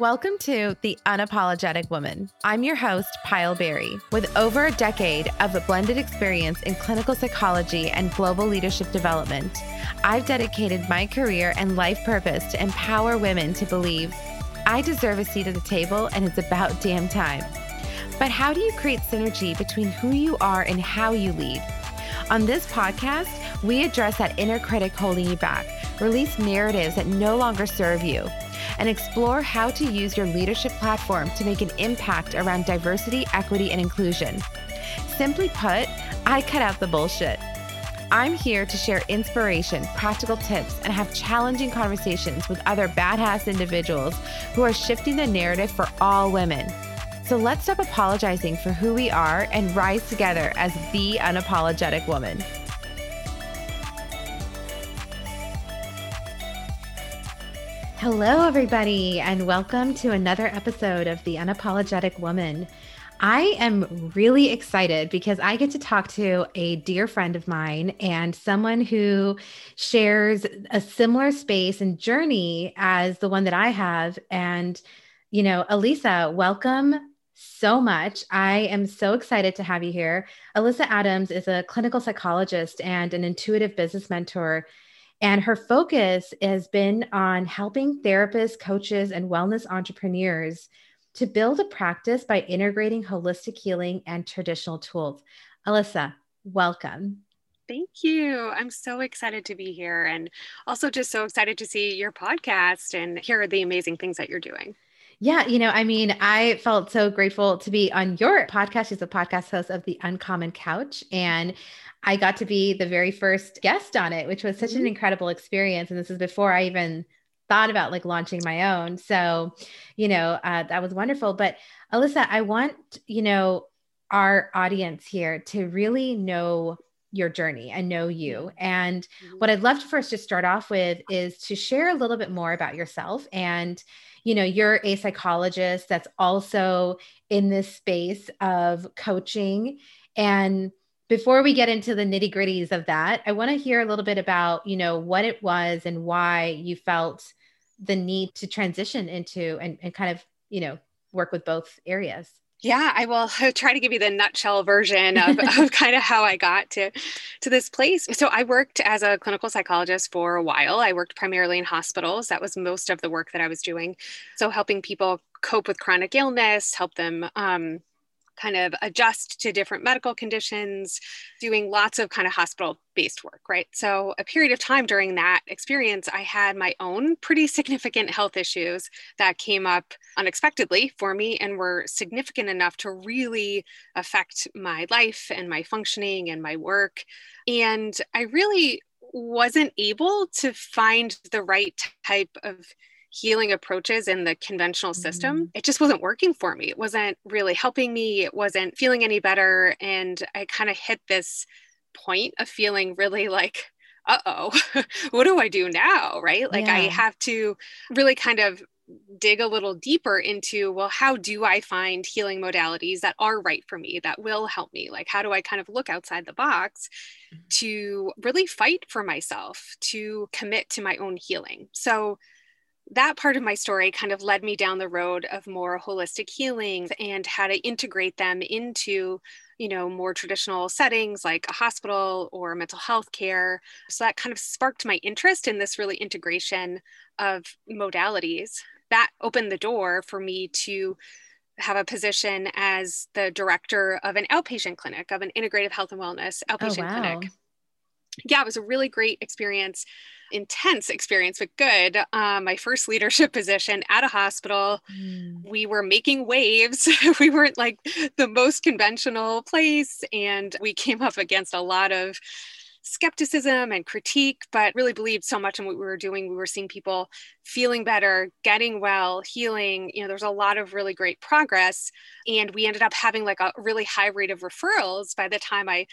Welcome to The Unapologetic Woman. I'm your host, Payal Beri. With over a decade of a blended experience in clinical psychology and global leadership development, I've dedicated my career and life purpose to empower women to believe I deserve a seat at the table and it's about damn time. But how do you create synergy between who you are and how you lead? On this podcast, we address that inner critic holding you back, release narratives that no longer serve you and explore how to use your leadership platform to make an impact around diversity, equity, and inclusion. Simply put, I cut out the bullshit. I'm here to share inspiration, practical tips, and have challenging conversations with other badass individuals who are shifting the narrative for all women. So let's stop apologizing for who we are and rise together as the unapologetic woman. Hello, everybody, and welcome to another episode of The Unapologetic Woman. I am really excited because I get to talk to a dear friend of mine and someone who shares a similar space and journey as the one that I have. And, you know, Alyssa, welcome so much. I am so excited to have you here. Alyssa Adams is a clinical psychologist and an intuitive business mentor and her focus has been on helping therapists, coaches, and wellness entrepreneurs to build a practice by integrating holistic healing and traditional tools. Alyssa, welcome. Thank you. I'm so excited to be here and also just so excited to see your podcast and hear the amazing things that you're doing. Yeah, you know, I mean, I felt so grateful to be on your podcast. She's a podcast host of The Uncommon Couch. And I got to be the very first guest on it, which was such mm-hmm. an incredible experience. And this is before I even thought about like launching my own. So, you know, uh, that was wonderful. But Alyssa, I want, you know, our audience here to really know your journey and know you. And mm-hmm. what I'd love to first just start off with is to share a little bit more about yourself. And, you know, you're a psychologist that's also in this space of coaching and before we get into the nitty gritties of that, I want to hear a little bit about, you know, what it was and why you felt the need to transition into and, and kind of, you know, work with both areas. Yeah, I will try to give you the nutshell version of, of kind of how I got to to this place. So I worked as a clinical psychologist for a while. I worked primarily in hospitals. That was most of the work that I was doing. So helping people cope with chronic illness, help them um, kind of adjust to different medical conditions, doing lots of kind of hospital based work, right? So, a period of time during that experience, I had my own pretty significant health issues that came up unexpectedly for me and were significant enough to really affect my life and my functioning and my work. And I really wasn't able to find the right type of healing approaches in the conventional system, mm-hmm. it just wasn't working for me. It wasn't really helping me. It wasn't feeling any better. And I kind of hit this point of feeling really like, uh oh, what do I do now? Right. Like yeah. I have to really kind of dig a little deeper into well how do i find healing modalities that are right for me that will help me like how do i kind of look outside the box mm-hmm. to really fight for myself to commit to my own healing so that part of my story kind of led me down the road of more holistic healing and how to integrate them into you know more traditional settings like a hospital or mental health care. So that kind of sparked my interest in this really integration of modalities. That opened the door for me to have a position as the director of an outpatient clinic of an integrative health and wellness oh, outpatient oh, wow. clinic yeah it was a really great experience intense experience, but good. Um, my first leadership position at a hospital. Mm. We were making waves. we weren't like the most conventional place. And we came up against a lot of skepticism and critique, but really believed so much in what we were doing. We were seeing people feeling better, getting well, healing. You know, there's a lot of really great progress. And we ended up having like a really high rate of referrals by the time I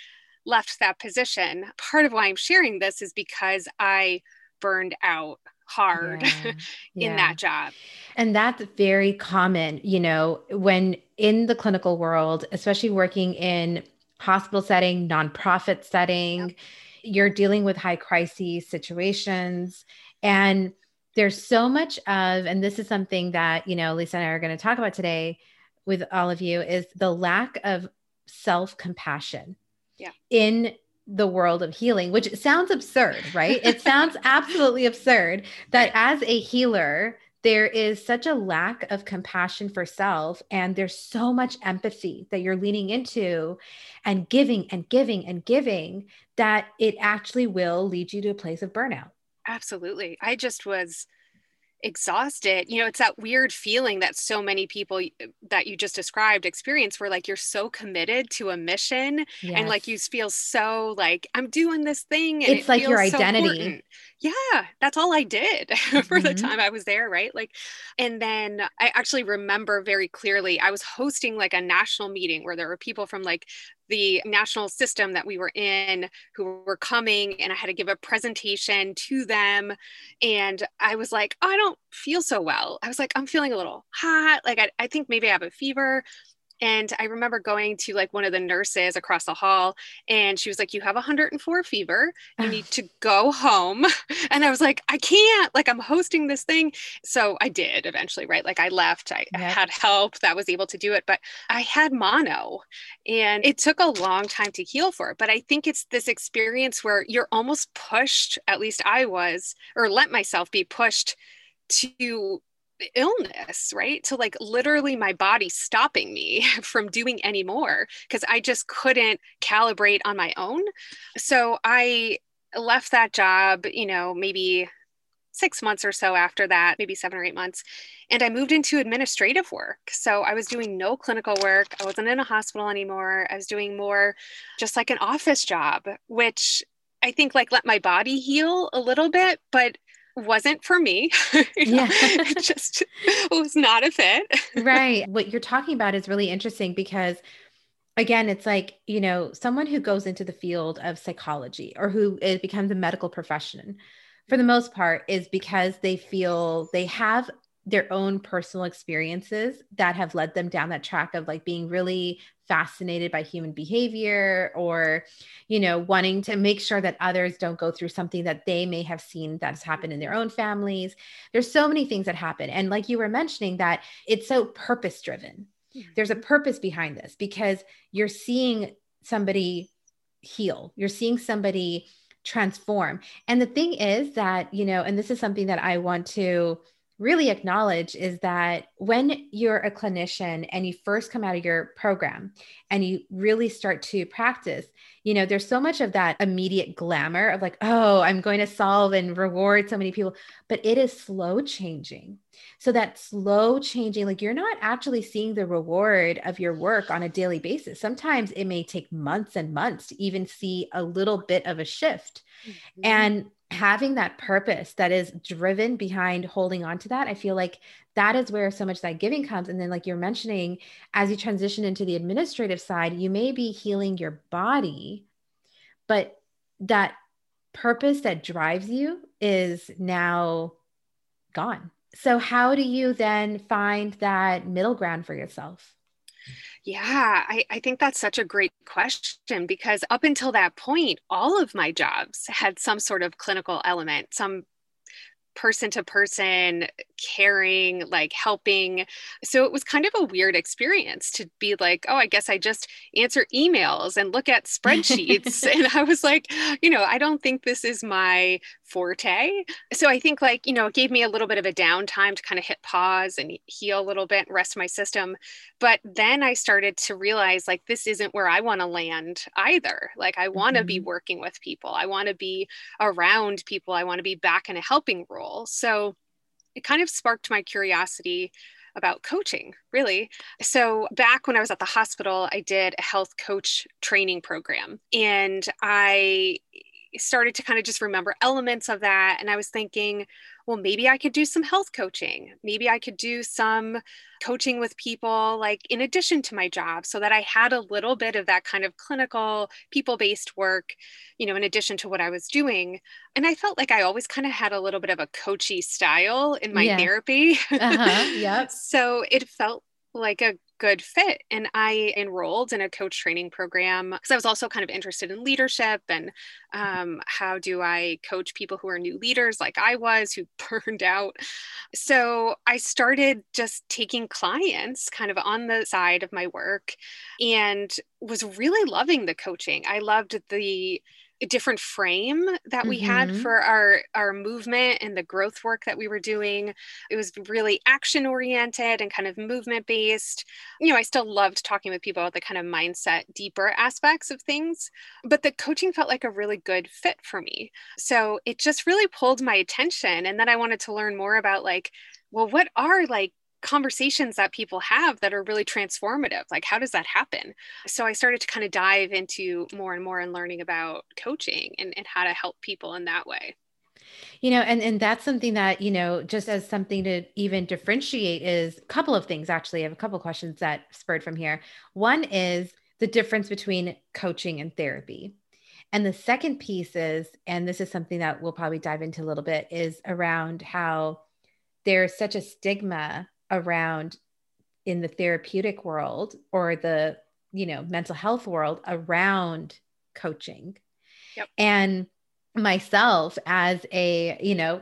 left that position. Part of why I'm sharing this is because I burned out hard yeah, in yeah. that job. And that's very common, you know, when in the clinical world, especially working in hospital setting, nonprofit setting, yep. you're dealing with high crisis situations and there's so much of, and this is something that, you know, Lisa and I are going to talk about today with all of you is the lack of self compassion yeah. in the world of healing, which sounds absurd, right? it sounds absolutely absurd that as a healer, there is such a lack of compassion for self and there's so much empathy that you're leaning into and giving and giving and giving that it actually will lead you to a place of burnout absolutely i just was exhausted you know it's that weird feeling that so many people uh, that you just described experience where like you're so committed to a mission yes. and like you feel so like i'm doing this thing it's it like your identity so yeah that's all i did for mm-hmm. the time i was there right like and then i actually remember very clearly i was hosting like a national meeting where there were people from like the national system that we were in who were coming and I had to give a presentation to them. And I was like, oh, I don't feel so well. I was like, I'm feeling a little hot. Like, I, I think maybe I have a fever. And I remember going to like one of the nurses across the hall, and she was like, You have 104 fever. You need to go home. And I was like, I can't. Like, I'm hosting this thing. So I did eventually, right? Like, I left. I yep. had help that was able to do it, but I had mono and it took a long time to heal for it. But I think it's this experience where you're almost pushed, at least I was, or let myself be pushed to illness, right? To like literally my body stopping me from doing any more because I just couldn't calibrate on my own. So I left that job, you know, maybe six months or so after that, maybe seven or eight months. And I moved into administrative work. So I was doing no clinical work. I wasn't in a hospital anymore. I was doing more just like an office job, which I think like let my body heal a little bit, but wasn't for me. yeah. it just was not a fit. right. What you're talking about is really interesting because again, it's like, you know, someone who goes into the field of psychology or who becomes a medical profession for the most part is because they feel they have their own personal experiences that have led them down that track of like being really fascinated by human behavior or you know wanting to make sure that others don't go through something that they may have seen that's happened in their own families. There's so many things that happen. And like you were mentioning that it's so purpose driven mm-hmm. there's a purpose behind this because you're seeing somebody heal. You're seeing somebody transform. And the thing is that you know and this is something that i want to really acknowledge is that when you're a clinician and you first come out of your program and you really start to practice, you know, there's so much of that immediate glamour of like, oh, I'm going to solve and reward so many people, but it is slow changing. So that slow changing, like you're not actually seeing the reward of your work on a daily basis. Sometimes it may take months and months to even see a little bit of a shift. Mm-hmm. And having that purpose that is driven behind holding on to that i feel like that is where so much that giving comes. And then like you're mentioning as you transition into the administrative side you may be healing your body but that purpose that drives you is now gone. So how do you then find that middle ground for yourself yeah, I, I think that's such a great question because up until that point, all of my jobs had some sort of clinical element, some person to person caring like helping. So it was kind of a weird experience to be like oh i guess i just answer emails and look at spreadsheets. And i was like you know i don't think this is my forte. So i think like you know it gave me a little bit of a downtime to kind of hit pause and heal a little bit rest my system. But then i started to realize like this isn't where i want to land either. Like i want to mm-hmm. be working with people. I want to be around people. I want to be back in a helping role. So it kind of sparked my curiosity about coaching, really. So, back when I was at the hospital, I did a health coach training program. And I started to kind of just remember elements of that. And I was thinking, well, maybe I could do some health coaching. Maybe I could do some coaching with people, like in addition to my job, so that I had a little bit of that kind of clinical, people based work, you know, in addition to what I was doing. And I felt like I always kind of had a little bit of a coachy style in my yeah. therapy. Uh-huh. Yep. so it felt like a good fit. And I enrolled in a coach training program because I was also kind of interested in leadership and um, how do I coach people who are new leaders like I was, who burned out. So I started just taking clients kind of on the side of my work and was really loving the coaching. I loved the different frame that we mm-hmm. had for our our movement and the growth work that we were doing. It was really action oriented and kind of movement based. You know i still loved talking with people about the kind of mindset deeper aspects of things but the coaching felt like a really good fit for me. So it just really pulled my attention and then i wanted to learn more about like well what are like conversations that people have that are really transformative. Like, how does that happen? So I started to kind of dive into more and more and learning about coaching and, and how to help people in that way. You know, and and that's something that, you know, just as something to even differentiate is a couple of things actually. I have a couple questions that spurred from here. One is the difference between coaching and therapy. And the second piece is, and this is something that we'll probably dive into a little bit, is around how there's such a stigma around in the therapeutic world or the you know mental health world around coaching yep. and myself as a you know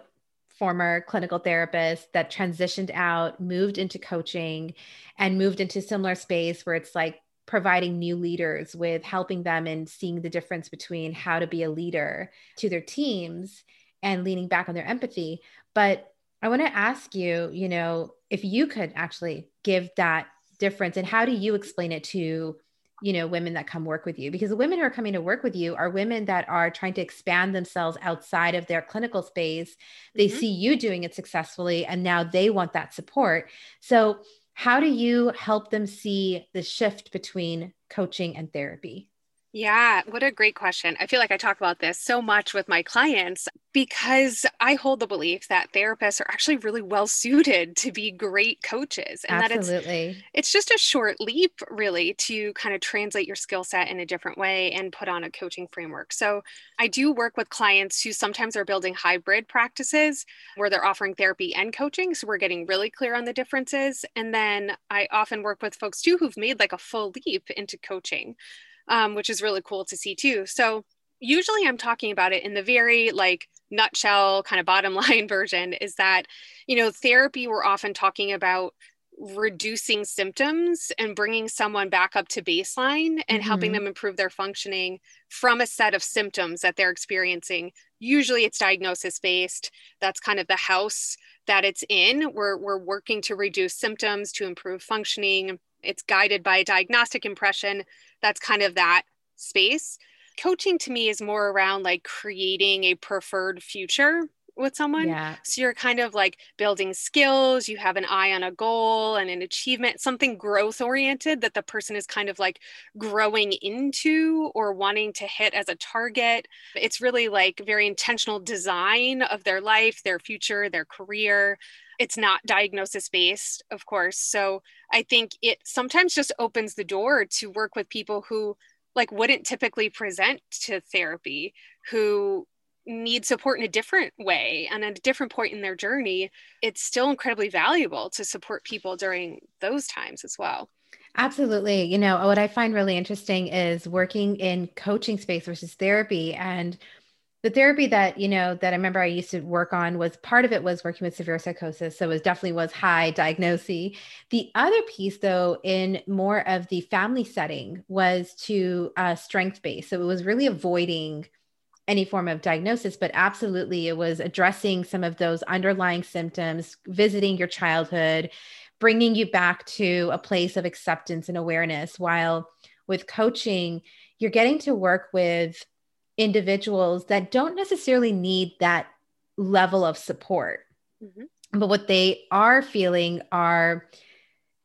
former clinical therapist that transitioned out moved into coaching and moved into similar space where it's like providing new leaders with helping them and seeing the difference between how to be a leader to their teams and leaning back on their empathy but i want to ask you you know if you could actually give that difference and how do you explain it to you know women that come work with you? Because the women who are coming to work with you are women that are trying to expand themselves outside of their clinical space. They mm-hmm. see you doing it successfully and now they want that support. So how do you help them see the shift between coaching and therapy yeah, what a great question. I feel like I talk about this so much with my clients because I hold the belief that therapists are actually really well suited to be great coaches and Absolutely. that it's it's just a short leap really to kind of translate your skill set in a different way and put on a coaching framework. So, I do work with clients who sometimes are building hybrid practices where they're offering therapy and coaching, so we're getting really clear on the differences. And then I often work with folks too who've made like a full leap into coaching um, which is really cool to see too. So usually I'm talking about it in the very like nutshell kind of bottom line version is that, you know, therapy, we're often talking about reducing symptoms and bringing someone back up to baseline and mm-hmm. helping them improve their functioning from a set of symptoms that they're experiencing. Usually it's diagnosis based. That's kind of the house that it's in. We're, we're working to reduce symptoms to improve functioning. It's guided by a diagnostic impression that's kind of that space. Coaching to me is more around like creating a preferred future with someone. Yeah. So you're kind of like building skills, you have an eye on a goal and an achievement, something growth oriented that the person is kind of like growing into or wanting to hit as a target. It's really like very intentional design of their life, their future, their career it's not diagnosis based, of course. So I think it sometimes just opens the door to work with people who like wouldn't typically present to therapy, who need support in a different way and at a different point in their journey. It's still incredibly valuable to support people during those times as well. Absolutely. You know, what I find really interesting is working in coaching space versus therapy and the therapy that you know that i remember i used to work on was part of it was working with severe psychosis so it definitely was high diagnosis the other piece though in more of the family setting was to uh, strength based so it was really avoiding any form of diagnosis but absolutely it was addressing some of those underlying symptoms visiting your childhood bringing you back to a place of acceptance and awareness while with coaching you're getting to work with individuals that don't necessarily need that level of support. Mm-hmm. But what they are feeling are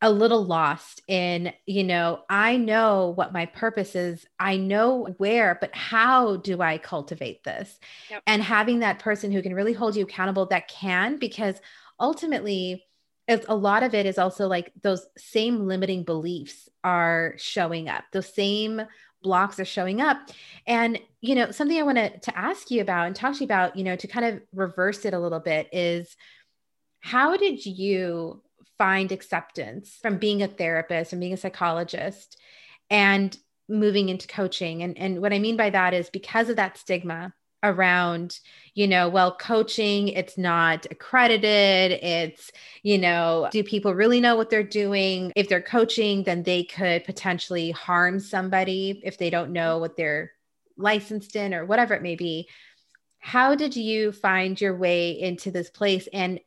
a little lost in, you know, I know what my purpose is. I know where, but how do I cultivate this? Yep. And having that person who can really hold you accountable that can, because ultimately, it's, a lot of it is also like those same limiting beliefs are showing up, those same blocks are showing up. And, you know, something I wanted to ask you about and talk to you about, you know, to kind of reverse it a little bit is how did you find acceptance from being a therapist and being a psychologist and moving into coaching? And, and what I mean by that is because of that stigma around you know well coaching it's not accredited it's you know do people really know what they're doing? If they're coaching then they could potentially harm somebody if they don't know what they're licensed in or whatever it may be. How did you find your way into this place and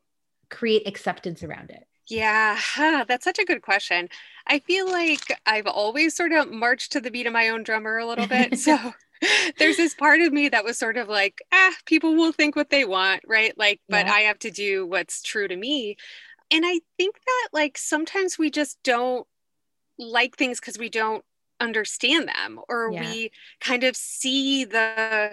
create acceptance around it yeah, huh, that's such a good question. I feel like I've always sort of marched to the beat of my own drummer a little bit. So there's this part of me that was sort of like, ah, people will think what they want, right? Like, but yeah. I have to do what's true to me. And I think that like sometimes we just don't like things because we don't understand them or yeah. we kind of see the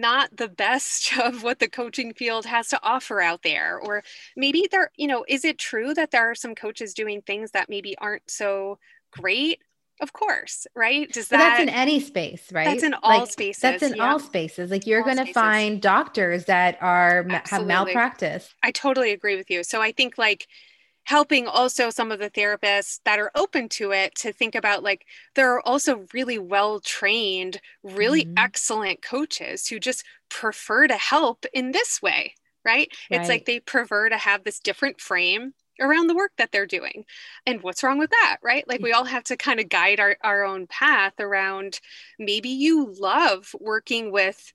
not the best of what the coaching field has to offer out there or maybe there you know is it true that there are some coaches doing things that maybe aren't so great of course, right? Does that, that's in any space, right? That's in all like, spaces. That's in yeah. all spaces. Like you're going to find doctors that are Absolutely. have malpractice. I totally agree with you. So I think like helping also some of the therapists that are open to it to think about like there are also really well trained, really mm-hmm. excellent coaches who just prefer to help in this way, right? right? It's like they prefer to have this different frame around the work that they're doing. And what's wrong with that, right? Like we all have to kind of guide our, our own path around maybe you love working with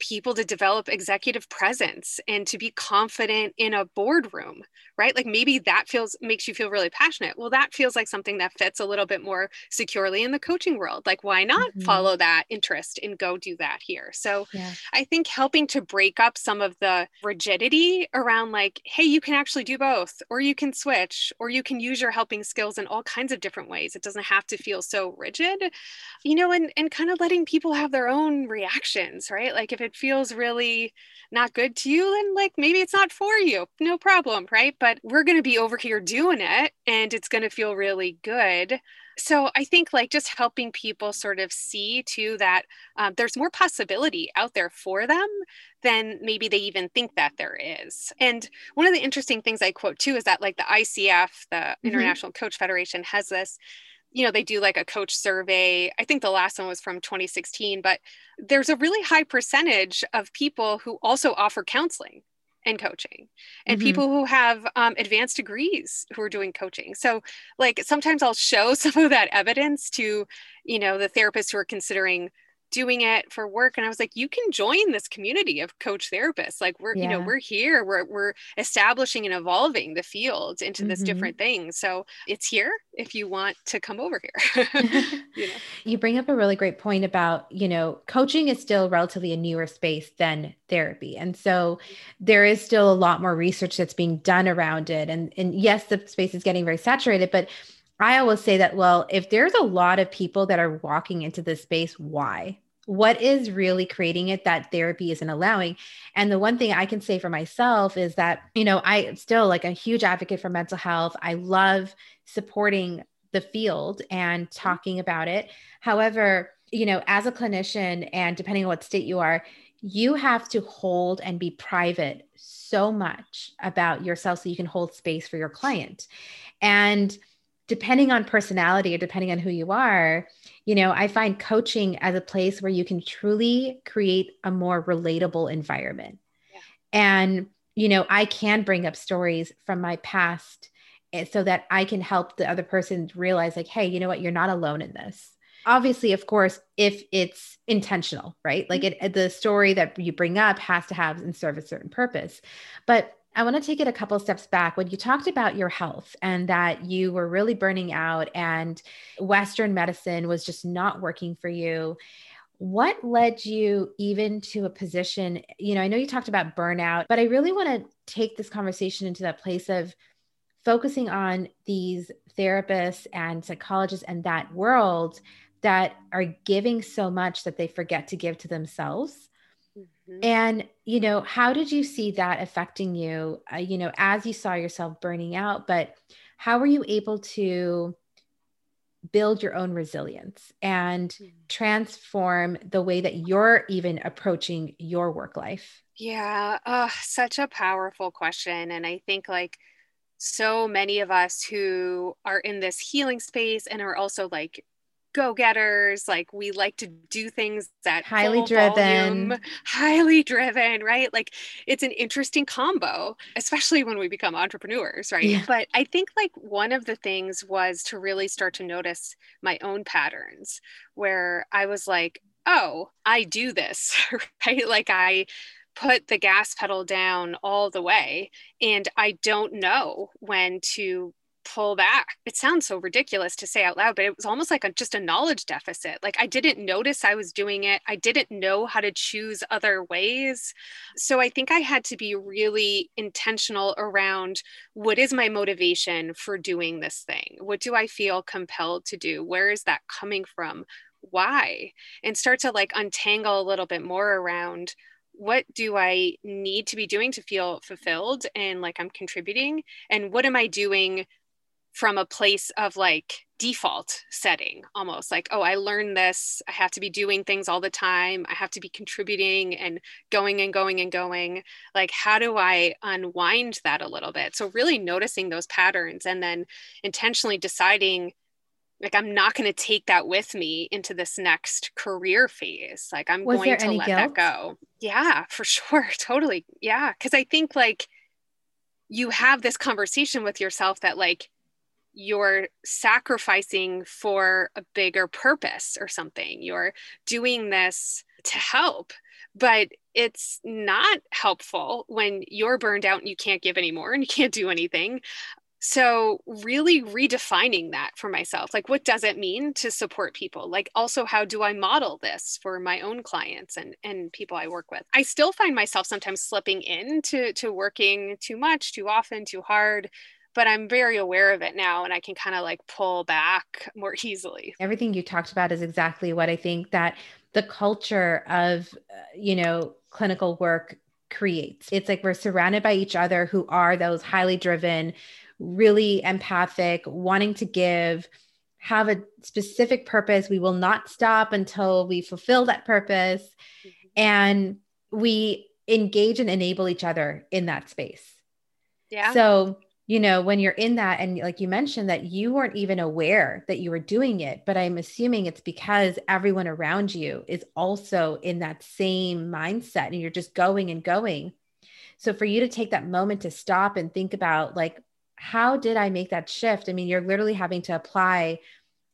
people to develop executive presence and to be confident in a boardroom right? Like maybe that feels makes you feel really passionate. Well that feels like something that fits a little bit more securely in the coaching world. Like why not mm-hmm. follow that interest and go do that here? So yeah. i think helping to break up some of the rigidity around like hey you can actually do both or you can switch or you can use your helping skills in all kinds of different ways. It doesn't have to feel so rigid you know and and kind of letting people have their own reactions right? Like if it it feels really not good to you, then like maybe it's not for you. No problem, right? But we're going to be over here doing it and it's going to feel really good. So I think like just helping people sort of see too that um, there's more possibility out there for them than maybe they even think that there is. And one of the interesting things I quote too is that like the ICF, the mm-hmm. International Coach Federation, has this you know, they do like a coach survey. I think the last one was from 2016, but there's a really high percentage of people who also offer counseling and coaching and mm-hmm. people who have um, advanced degrees who are doing coaching so like sometimes i'll show some of that evidence to you know the therapists who are considering doing it for work and i was like you can join this community of coach therapists like we're yeah. you know we're here we're, we're establishing and evolving the field into this mm-hmm. different thing so it's here if you want to come over here you, know? you bring up a really great point about you know coaching is still relatively a newer space than therapy and so there is still a lot more research that's being done around it and and yes the space is getting very saturated but I always say that, well, if there's a lot of people that are walking into this space, why? What is really creating it that therapy isn't allowing? And the one thing I can say for myself is that, you know, I still like a huge advocate for mental health. I love supporting the field and mm-hmm. talking about it. However, you know, as a clinician and depending on what state you are, you have to hold and be private so much about yourself so you can hold space for your client. And depending on personality or depending on who you are, you know, I find coaching as a place where you can truly create a more relatable environment. Yeah. And, you know, I can bring up stories from my past eh, so that I can help the other person realize, like, hey, you know what, you're not alone in this. Obviously, of course, if it's intentional, right? Like mm-hmm. it, the story that you bring up has to have and serve a certain purpose. But I want to take it a couple steps back. When you talked about your health and that you were really burning out and Western medicine was just not working for you, what led you even to a position? You know, I know you talked about burnout, but I really want to take this conversation into that place of focusing on these therapists and psychologists and that world that are giving so much that they forget to give to themselves Mm-hmm. And, you know, how did you see that affecting you, uh, you know, as you saw yourself burning out? But how were you able to build your own resilience and mm-hmm. transform the way that you're even approaching your work life? Yeah, uh, such a powerful question. And I think, like, so many of us who are in this healing space and are also like go-getters like we like to do things that highly driven. volume, highly driven right? Like it's an interesting combo especially when we become entrepreneurs right? Yeah. but i think like one of the things was to really start to notice my own patterns where i was like oh i do this right? Like i put the gas pedal down all the way and I don't know when to pull back. It sounds so ridiculous to say out loud, but it was almost like a, just a knowledge deficit. Like I didn't notice I was doing it. I didn't know how to choose other ways. So I think I had to be really intentional around what is my motivation for doing this thing? What do I feel compelled to do? Where is that coming from? Why? And start to like untangle a little bit more around what do I need to be doing to feel fulfilled and like I'm contributing? And what am I doing from a place of like default setting almost like oh i learned this. I have to be doing things all the time. I have to be contributing and going and going and going. Like how do i unwind that a little bit? So really noticing those patterns and then intentionally deciding like i'm not going to take that with me into this next career phase. Like i'm Was going to let guilt? that go. Yeah for sure. Totally. Yeah because i think like you have this conversation with yourself that like you're sacrificing for a bigger purpose or something. You're doing this to help but it's not helpful when you're burned out and you can't give anymore and you can't do anything. So really redefining that for myself like what does it mean to support people? Like also how do i model this for my own clients and and people i work with? I still find myself sometimes slipping into to working too much too often too hard but i'm very aware of it now and i can kind of like pull back more easily everything you talked about is exactly what i think that the culture of uh, you know clinical work creates it's like we're surrounded by each other who are those highly driven really empathic, wanting to give, have a specific purpose. We will not stop until we fulfill that purpose. Mm-hmm. And we engage and enable each other in that space. Yeah. So, you know, when you're in that, and like you mentioned, that you weren't even aware that you were doing it, but I'm assuming it's because everyone around you is also in that same mindset and you're just going and going. So, for you to take that moment to stop and think about, like, how did I make that shift? I mean, you're literally having to apply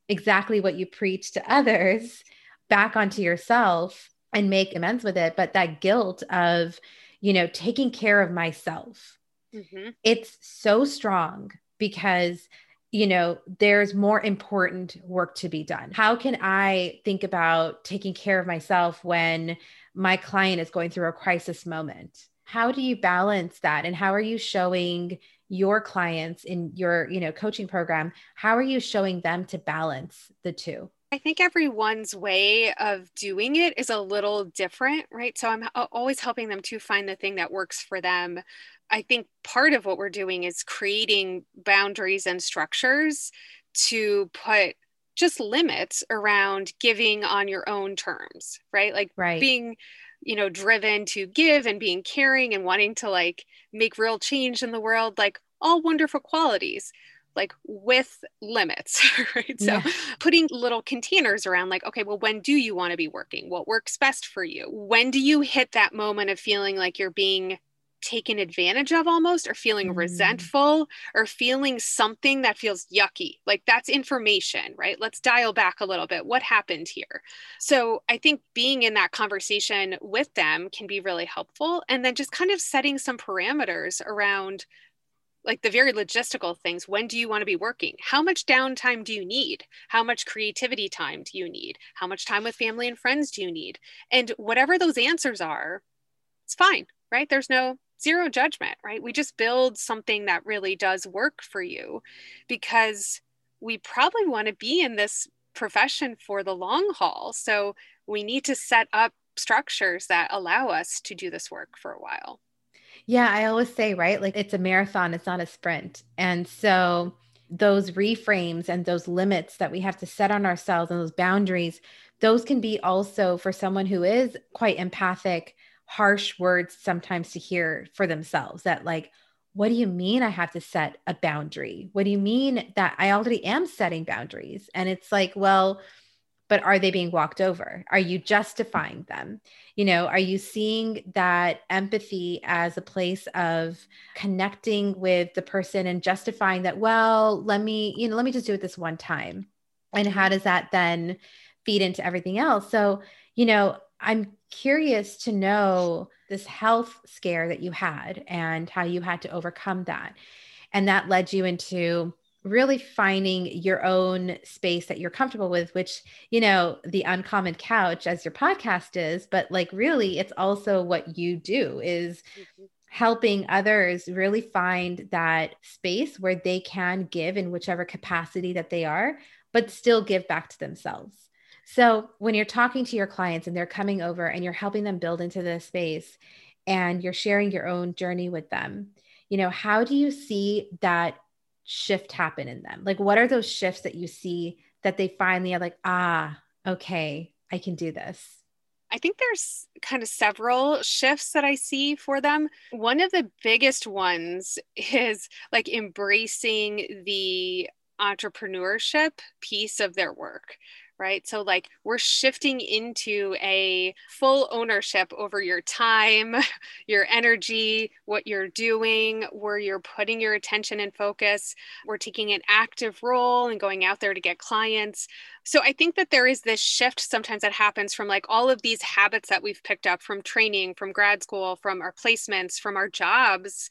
exactly what you preach to others back onto yourself and make amends with it. But that guilt of, you know, taking care of myself, mm-hmm. it's so strong because you know, there's more important work to be done. How can I think about taking care of myself when my client is going through a crisis moment? How do you balance that? And how are you showing your clients in your you know coaching program how are you showing them to balance the two I think everyone's way of doing it is a little different, right? So I'm always helping them to find the thing that works for them. I think part of what we're doing is creating boundaries and structures to put just limits around giving on your own terms, right? Like right. being you know driven to give and being caring and wanting to like make real change in the world like all wonderful qualities like with limits right? So yeah. putting little containers around like okay well when do you want to be working? What works best for you? When do you hit that moment of feeling like you're being taken advantage of almost or feeling mm. resentful or feeling something that feels yucky? Like that's information right? Let's dial back a little bit. What happened here? So i think being in that conversation with them can be really helpful and then just kind of setting some parameters around like the very logistical things when do you want to be working how much downtime do you need how much creativity time do you need how much time with family and friends do you need and whatever those answers are it's fine right there's no zero judgment, right? We just build something that really does work for you because we probably want to be in this profession for the long haul. So we need to set up structures that allow us to do this work for a while. Yeah, I always say, right? Like it's a marathon, it's not a sprint. And so those reframes and those limits that we have to set on ourselves and those boundaries, those can be also for someone who is quite empathic harsh words sometimes to hear for themselves that like what do you mean I have to set a boundary? What do you mean that I already am setting boundaries? And it's like, well, but are they being walked over? Are you justifying them? You know, are you seeing that empathy as a place of connecting with the person and justifying that, well, let me, you know, let me just do it this one time? And how does that then feed into everything else? So, you know, I'm curious to know this health scare that you had and how you had to overcome that. And that led you into really finding your own space that you're comfortable with, which, you know, the uncommon couch as your podcast is, but like really it's also what you do is mm-hmm. helping others really find that space where they can give in whichever capacity that they are, but still give back to themselves. So when you're talking to your clients and they're coming over and you're helping them build into this space and you're sharing your own journey with them, you know, how do you see that shift happen in them? Like, what are those shifts that you see that they finally are like, ah, okay, I can do this? I think there's kind of several shifts that I see for them. One of the biggest ones is like embracing the entrepreneurship piece of their work, right? So, like, we're shifting into a full ownership over your time, your energy, what you're doing, where you're putting your attention and focus. We're taking an active role and going out there to get clients. So, I think that there is this shift sometimes that happens from like all of these habits that we've picked up from training, from grad school, from our placements, from our jobs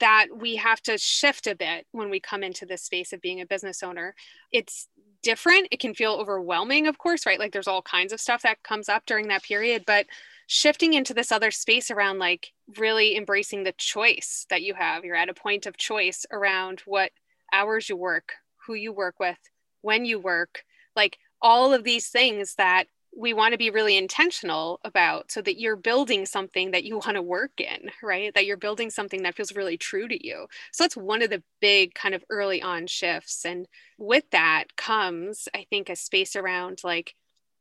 that we have to shift a bit when we come into this space of being a business owner. It's different. It can feel overwhelming, of course, right? Like there's all kinds of stuff that comes up during that period, but shifting into this other space around like really embracing the choice that you have. You're at a point of choice around what hours you work, who you work with, when you work, like all of these things that we want to be really intentional about so that you're building something that you want to work in, right? That you're building something that feels really true to you. So that's one of the big kind of early on shifts. And with that comes, I think, a space around like,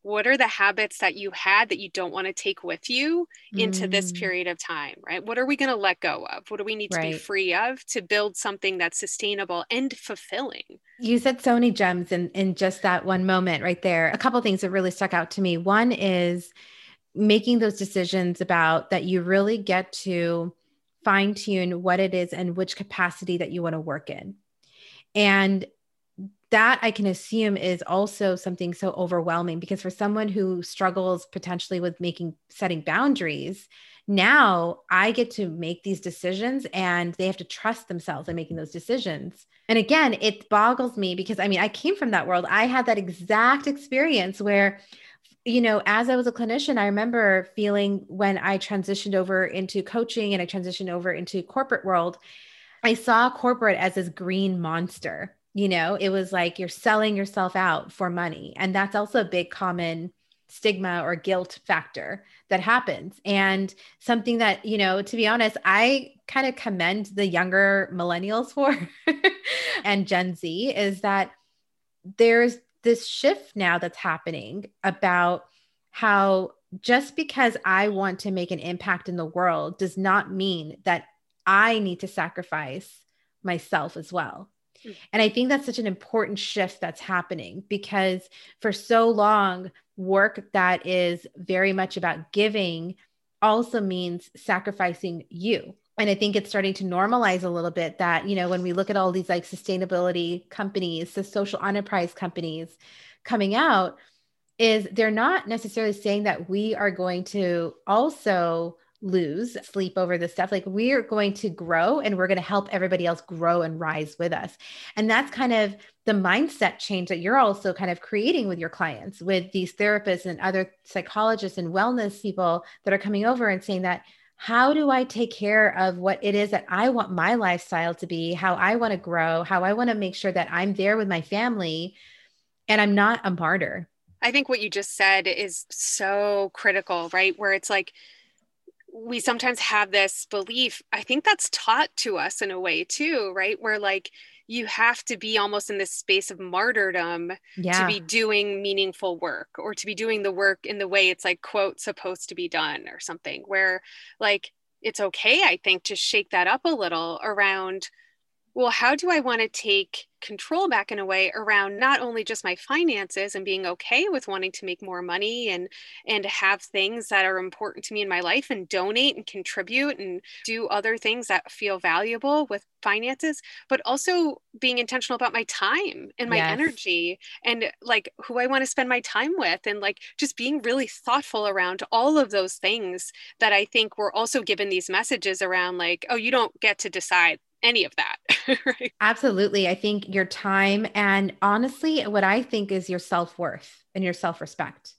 what are the habits that you had that you don't want to take with you into mm. this period of time right? What are we going to let go of? What do we need right. to be free of to build something that's sustainable and fulfilling? You said so many gems in in just that one moment right there. A couple things that really stuck out to me. One is making those decisions about that you really get to fine tune what it is and which capacity that you want to work in. And that I can assume is also something so overwhelming because for someone who struggles potentially with making setting boundaries, now I get to make these decisions and they have to trust themselves in making those decisions. And again, it boggles me because I mean, I came from that world. I had that exact experience where you know, as I was a clinician, I remember feeling when I transitioned over into coaching and I transitioned over into corporate world, I saw corporate as this green monster you know it was like you're selling yourself out for money. And that's also a big common stigma or guilt factor that happens. And something that you know to be honest i kind of commend the younger millennials for and gen z is that there's this shift now that's happening about how just because i want to make an impact in the world does not mean that i need to sacrifice myself as well Mm. and I think that's such an important shift that's happening because for so long, work that is very much about giving also means sacrificing you. And I think it's starting to normalize a little bit that, you know, when we look at all these like sustainability companies, the social enterprise companies coming out, is they're not necessarily saying that we are going to also lose sleep over this stuff. Like we're going to grow and we're going to help everybody else grow and rise with us. And that's kind of the mindset change that you're also kind of creating with your clients, with these therapists and other psychologists and wellness people that are coming over and saying that how do I take care of what it is that I want my lifestyle to be, how I want to grow, how I want to make sure that I'm there with my family and I'm not a martyr. I think what you just said is so critical, right? Where it's like, we sometimes have this belief i think that's taught to us in a way too right where like you have to be almost in this space of martyrdom yeah. to be doing meaningful work or to be doing the work in the way it's like quote supposed to be done or something where like it's okay, I think, to shake that up a little around well, how do I want to take control back in a way around not only just my finances and being okay with wanting to make more money and and have things that are important to me in my life and donate and contribute and do other things that feel valuable with finances, but also being intentional about my time and my yes. energy and like who I want to spend my time with and like just being really thoughtful around all of those things that I think we're also given these messages around like, oh, you don't get to decide any of that. right? Absolutely. I think your time and honestly, what I think is your self worth and your self respect,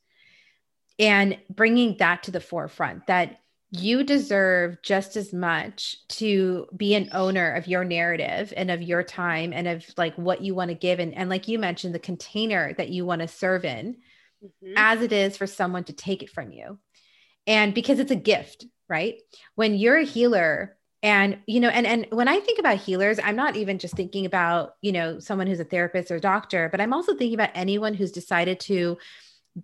and bringing that to the forefront that you deserve just as much to be an owner of your narrative and of your time and of like what you want to give and, and like you mentioned the container that you want to serve in mm-hmm. as it is for someone to take it from you and because it's a gift right when you're a healer and you know and and when i think about healers i'm not even just thinking about you know someone who's a therapist or doctor but i'm also thinking about anyone who's decided to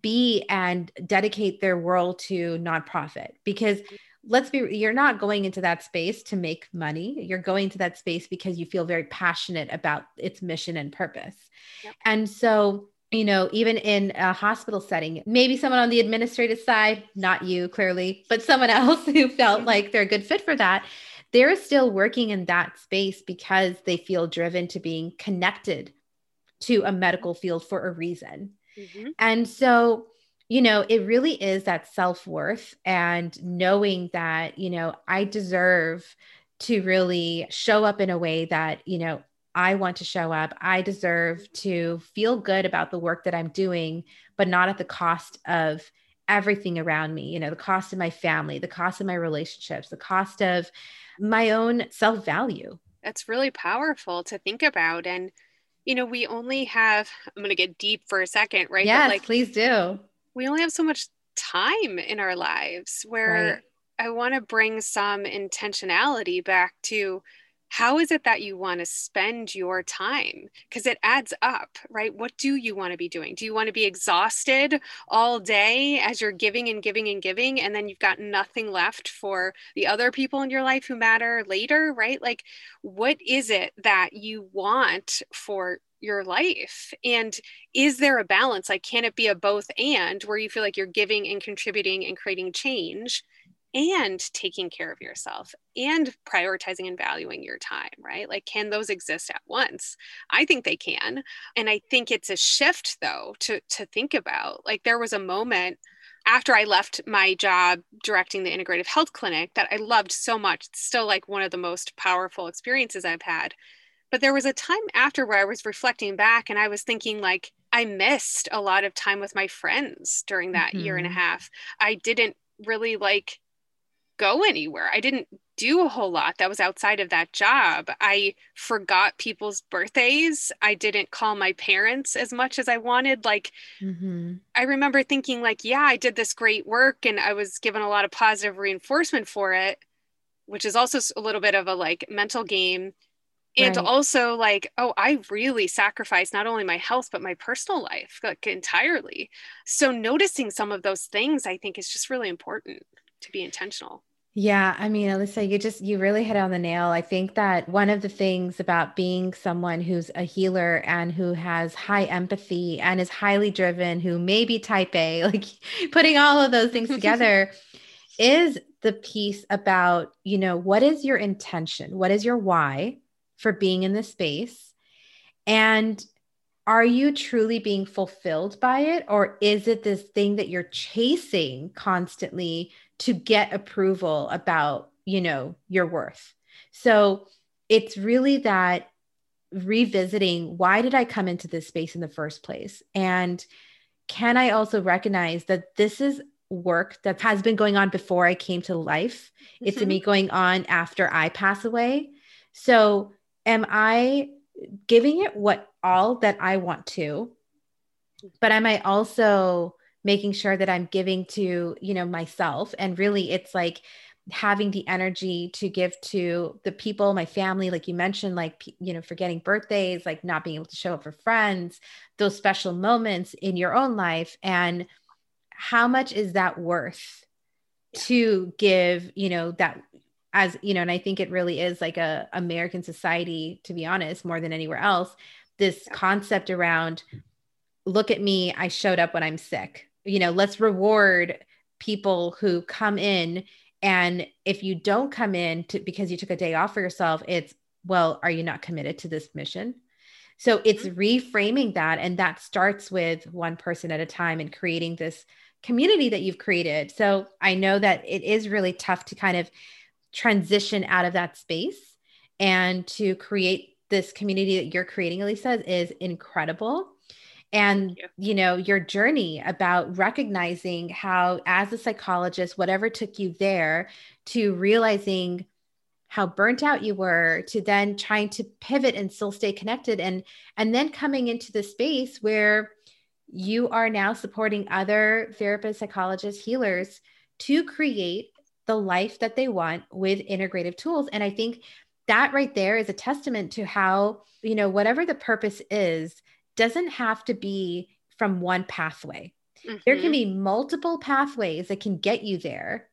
be and dedicate their world to nonprofit. Because let's be you're not going into that space to make money. You're going to that space because you feel very passionate about its mission and purpose. Yep. and so you know, even in a hospital setting, maybe someone on the administrative side, not you clearly, but someone else who felt like they're a good fit for that they're still working in that space because they feel driven to being connected to a medical field for a reason. Mm-hmm. And so, you know, it really is that self worth and knowing that, you know, I deserve to really show up in a way that, you know, I want to show up. I deserve to feel good about the work that I'm doing, but not at the cost of everything around me, you know, the cost of my family, the cost of my relationships, the cost of my own self value. That's really powerful to think about. And, you know, we only have, I'm going to get deep for a second, right? Yes, like, please do. We only have so much time in our lives where right. I want to bring some intentionality back to how is it that you want to spend your time? Because it adds up, right? What do you want to be doing? Do you want to be exhausted all day as you're giving and giving and giving, and then you've got nothing left for the other people in your life who matter later, right? Like, what is it that you want for your life and is there a balance like can it be a both and where you feel like you're giving and contributing and creating change and taking care of yourself and prioritizing and valuing your time, right? Like, can those exist at once? I think they can. And I think it's a shift, though, to, to think about. Like, there was a moment after I left my job directing the integrative health clinic that I loved so much. It's still like one of the most powerful experiences I've had. But there was a time after where I was reflecting back and I was thinking, like, I missed a lot of time with my friends during that mm-hmm. year and a mm-hmm. half. I didn't really like go anywhere. I didn't do a whole lot that was outside of that job. I forgot people's birthdays. I didn't call my parents as much as I wanted. Like, mm-hmm. I remember thinking, like, yeah, I did this great work and I was given a lot of positive reinforcement for it, which is also a little bit of a like mental game. And right. also, like, oh, I really sacrificed not only my health, but my personal life, like, entirely. So, noticing some of those things, I think, is just really important to be intentional. Yeah, I mean, Alyssa, you just you really hit on the nail. I think that one of the things about being someone who's a healer and who has high empathy and is highly driven, who may be type A, like putting all of those things together is the piece about, you know, what is your intention? What is your why for being in this space? And are you truly being fulfilled by it or is it this thing that you're chasing constantly to get approval about you know your worth? So it's really that revisiting why did i come into this space in the first place? And can i also recognize that this is work that has been going on before i came to life? Mm-hmm. it's me going on after i pass away. So am i giving it what all that i want to but am i also making sure that I'm giving to, you know, myself. And really it's like having the energy to give to the people, my family, like you mentioned, like, you know, forgetting birthdays, like not being able to show up for friends, those special moments in your own life. And how much is that worth to give, you know, that as you know and i think it really is like a american society to be honest more than anywhere else this concept around look at me i showed up when i'm sick. You know let's reward people who come in and if you don't come in to, because you took a day off for yourself it's well are you not committed to this mission? So it's mm-hmm. reframing that and that starts with one person at a time and creating this community that you've created. So i know that it is really tough to kind of transition out of that space and to create this community that you're creating, Alyssa, is incredible. And, you. you know, your journey about recognizing how, as a psychologist, whatever took you there to realizing how burnt out you were to then trying to pivot and still stay connected and and then coming into the space where you are now supporting other therapists psychologists healers to create the life that they want with integrative tools. And I think that right there is a testament to how, you know, whatever the purpose is, doesn't have to be from one pathway. Mm-hmm. There can mm-hmm. be multiple pathways that can get you there.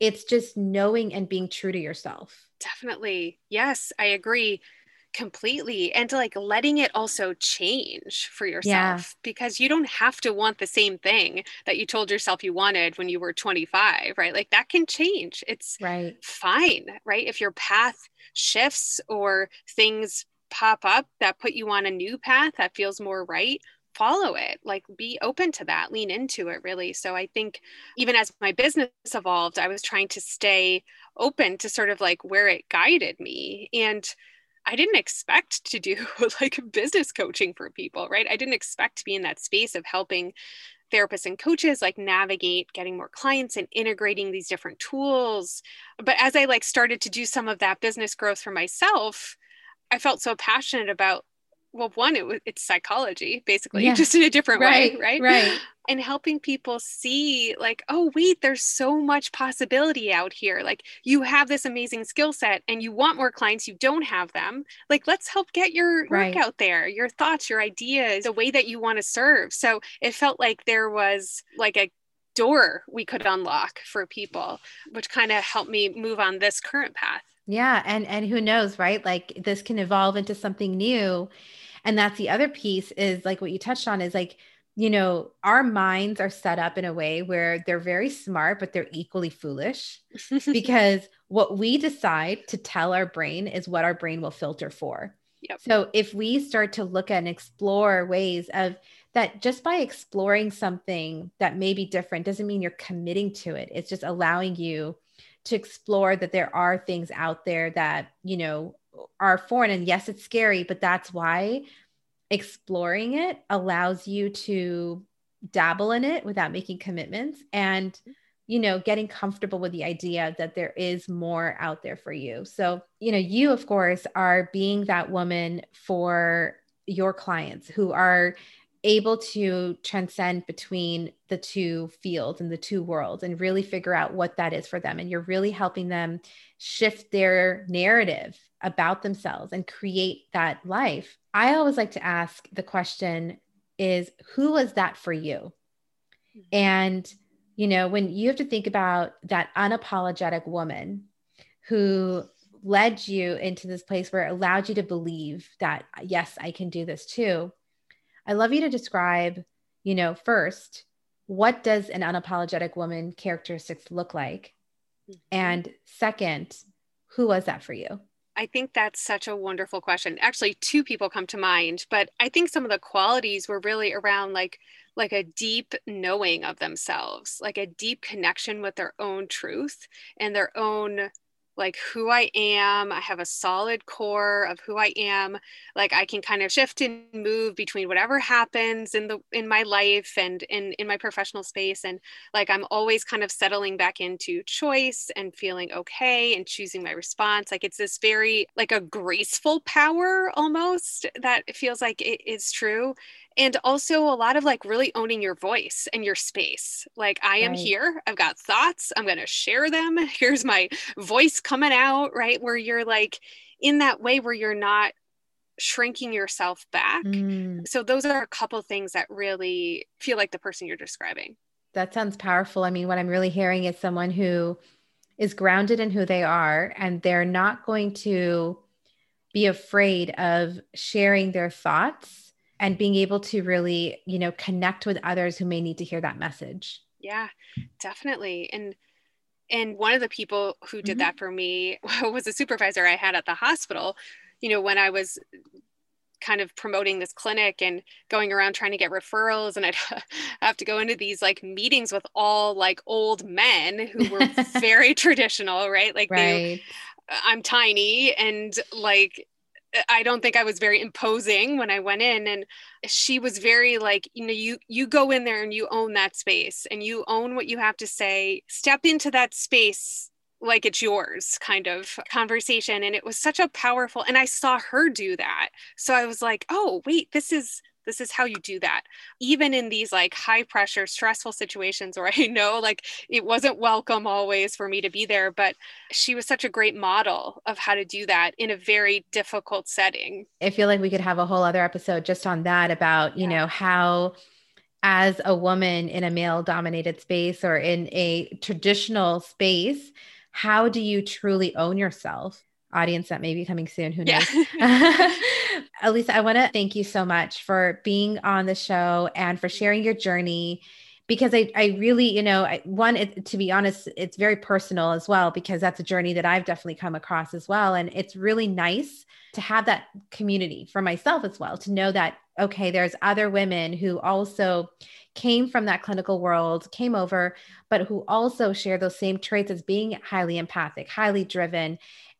It's just knowing and being true to yourself. Definitely. Yes, I agree completely and like letting it also change for yourself yeah. because you don't have to want the same thing that you told yourself you wanted when you were 25 right? Like that can change. It's right. fine right? If your path shifts or things pop up that put you on a new path that feels more right follow it. Like be open to that lean into it really. So i think even as my business evolved i was trying to stay open to sort of like where it guided me and I didn't expect to do like business coaching for people, right? I didn't expect to be in that space of helping therapists and coaches like navigate getting more clients and integrating these different tools. But as I like started to do some of that business growth for myself, I felt so passionate about well one it was it's psychology basically yeah. just in a different right, way right right? and helping people see like oh wait there's so much possibility out here. Like you have this amazing skill set and you want more clients you don't have them. Like let's help get your right. work out there your thoughts your ideas the way that you want to serve. So it felt like there was like a door we could unlock for people which kind of helped me move on this current path yeah, and and who knows, right? Like this can evolve into something new. And that's the other piece is like what you touched on is like, you know, our minds are set up in a way where they're very smart, but they're equally foolish because what we decide to tell our brain is what our brain will filter for. Yep. So if we start to look at and explore ways of that just by exploring something that may be different doesn't mean you're committing to it. It's just allowing you to explore that there are things out there that, you know, are foreign. And yes, it's scary, but that's why exploring it allows you to dabble in it without making commitments and you know getting comfortable with the idea that there is more out there for you so you know you of course are being that woman for your clients who are able to transcend between the two fields and the two worlds and really figure out what that is for them. And you're really helping them shift their narrative about themselves and create that life. I always like to ask the question is who was that for you? Mm-hmm. And, you know, when you have to think about that unapologetic woman who led you into this place where it allowed you to believe that, yes, I can do this too I love you to describe, you know, first, what does an unapologetic woman characteristics look like? Mm-hmm. And second, who was that for you? I think that's such a wonderful question. Actually, two people come to mind, but I think some of the qualities were really around like like a deep knowing of themselves, like a deep connection with their own truth and their own like who I am. I have a solid core of who I am. Like I can kind of shift and move between whatever happens in the in my life and in in my professional space and like I'm always kind of settling back into choice and feeling okay and choosing my response. Like it's this very like a graceful power almost that feels like it is true and also a lot of like really owning your voice and your space like i am right. here i've got thoughts i'm going to share them here's my voice coming out right where you're like in that way where you're not shrinking yourself back mm. so those are a couple things that really feel like the person you're describing that sounds powerful i mean what i'm really hearing is someone who is grounded in who they are and they're not going to be afraid of sharing their thoughts and being able to really, you know, connect with others who may need to hear that message. Yeah, definitely. And and one of the people who did mm-hmm. that for me was a supervisor I had at the hospital. You know, when I was kind of promoting this clinic and going around trying to get referrals and I'd have to go into these like meetings with all like old men who were very traditional, right? Like right. they I'm tiny and like Uh, I don't think I was very imposing when I went in and she was very like you know you you go in there and you own that space and you own what you have to say. Step into that space like it's yours kind of conversation and it was such a powerful and I saw her do that. So I was like oh wait this is this is how you do that. Even in these like high pressure stressful situations where i know like it wasn't welcome always for me to be there but she was such a great model of how to do that in a very difficult setting. I feel like we could have a whole other episode just on that about you yeah. know how as a woman in a male dominated space or in a traditional space how do you truly own yourself audience that may be coming soon. Who knows? Yeah. Alyssa, I want to thank you so much for being on the show and for sharing your journey because I, I really, you know, I, one, it, to be honest, it's very personal as well, because that's a journey that I've definitely come across as well. And it's really nice to have that community for myself as well, to know that, okay, there's other women who also came from that clinical world, came over, but who also share those same traits as being highly empathic, highly driven,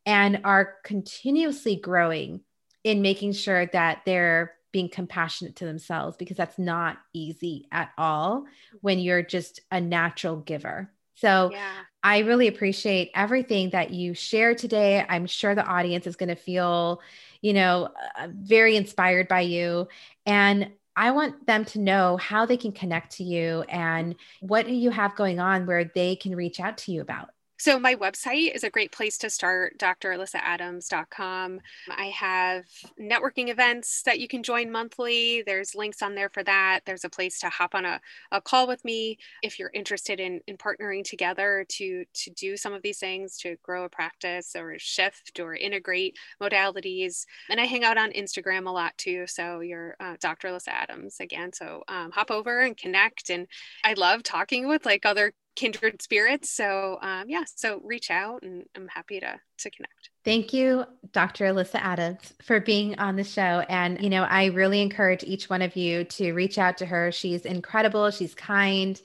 and are continuously growing in making sure that they're being compassionate to themselves because that's not easy at all when you're just a natural giver. So yeah. I really appreciate everything that you shared today. I'm sure the audience is going to feel, you know, uh, very inspired by you. And I want them to know how they can connect to you and what you have going on where they can reach out to you about. So my website is a great place to start, dralyssaadams.com. I have networking events that you can join monthly. There's links on there for that. There's a place to hop on a, a call with me if you're interested in, in partnering together to, to do some of these things, to grow a practice or shift or integrate modalities. And I hang out on Instagram a lot too. So you're uh, Dr. Alyssa Adams again. So um, hop over and connect. And I love talking with like other kindred spirits. So um, yeah, so reach out and I'm happy to to connect. Thank you, Dr. Alyssa Adams, for being on the show. And you know, I really encourage each one of you to reach out to her. She's incredible. She's kind.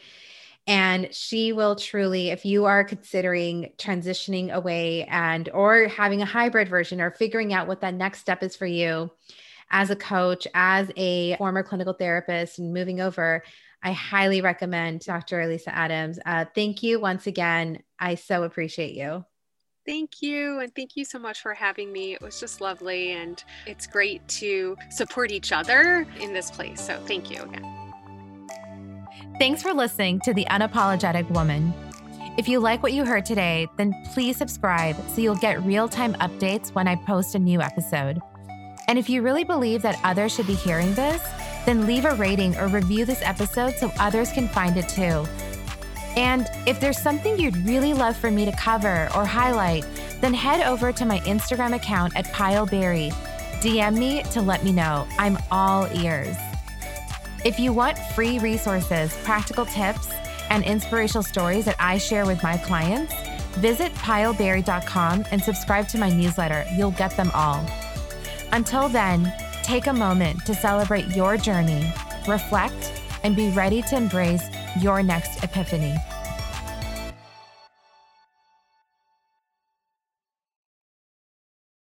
And she will truly, if you are considering transitioning away and or having a hybrid version or figuring out what that next step is for you as a coach, as a former clinical therapist and moving over, I highly recommend Dr. Alyssa Adams. Uh, thank you once again. I so appreciate you. Thank you. And thank you so much for having me. It was just lovely. And it's great to support each other in this place. So thank you again. Thanks for listening to The Unapologetic Woman. If you like what you heard today, then please subscribe so you'll get real time updates when I post a new episode. And if you really believe that others should be hearing this, then leave a rating or review this episode so others can find it too. And if there's something you'd really love for me to cover or highlight, then head over to my Instagram account at Payal Beri. DM me to let me know. I'm all ears. If you want free resources, practical tips, and inspirational stories that I share with my clients, visit payalberi.com and subscribe to my newsletter. You'll get them all. Until then, Take a moment to celebrate your journey, reflect, and be ready to embrace your next epiphany.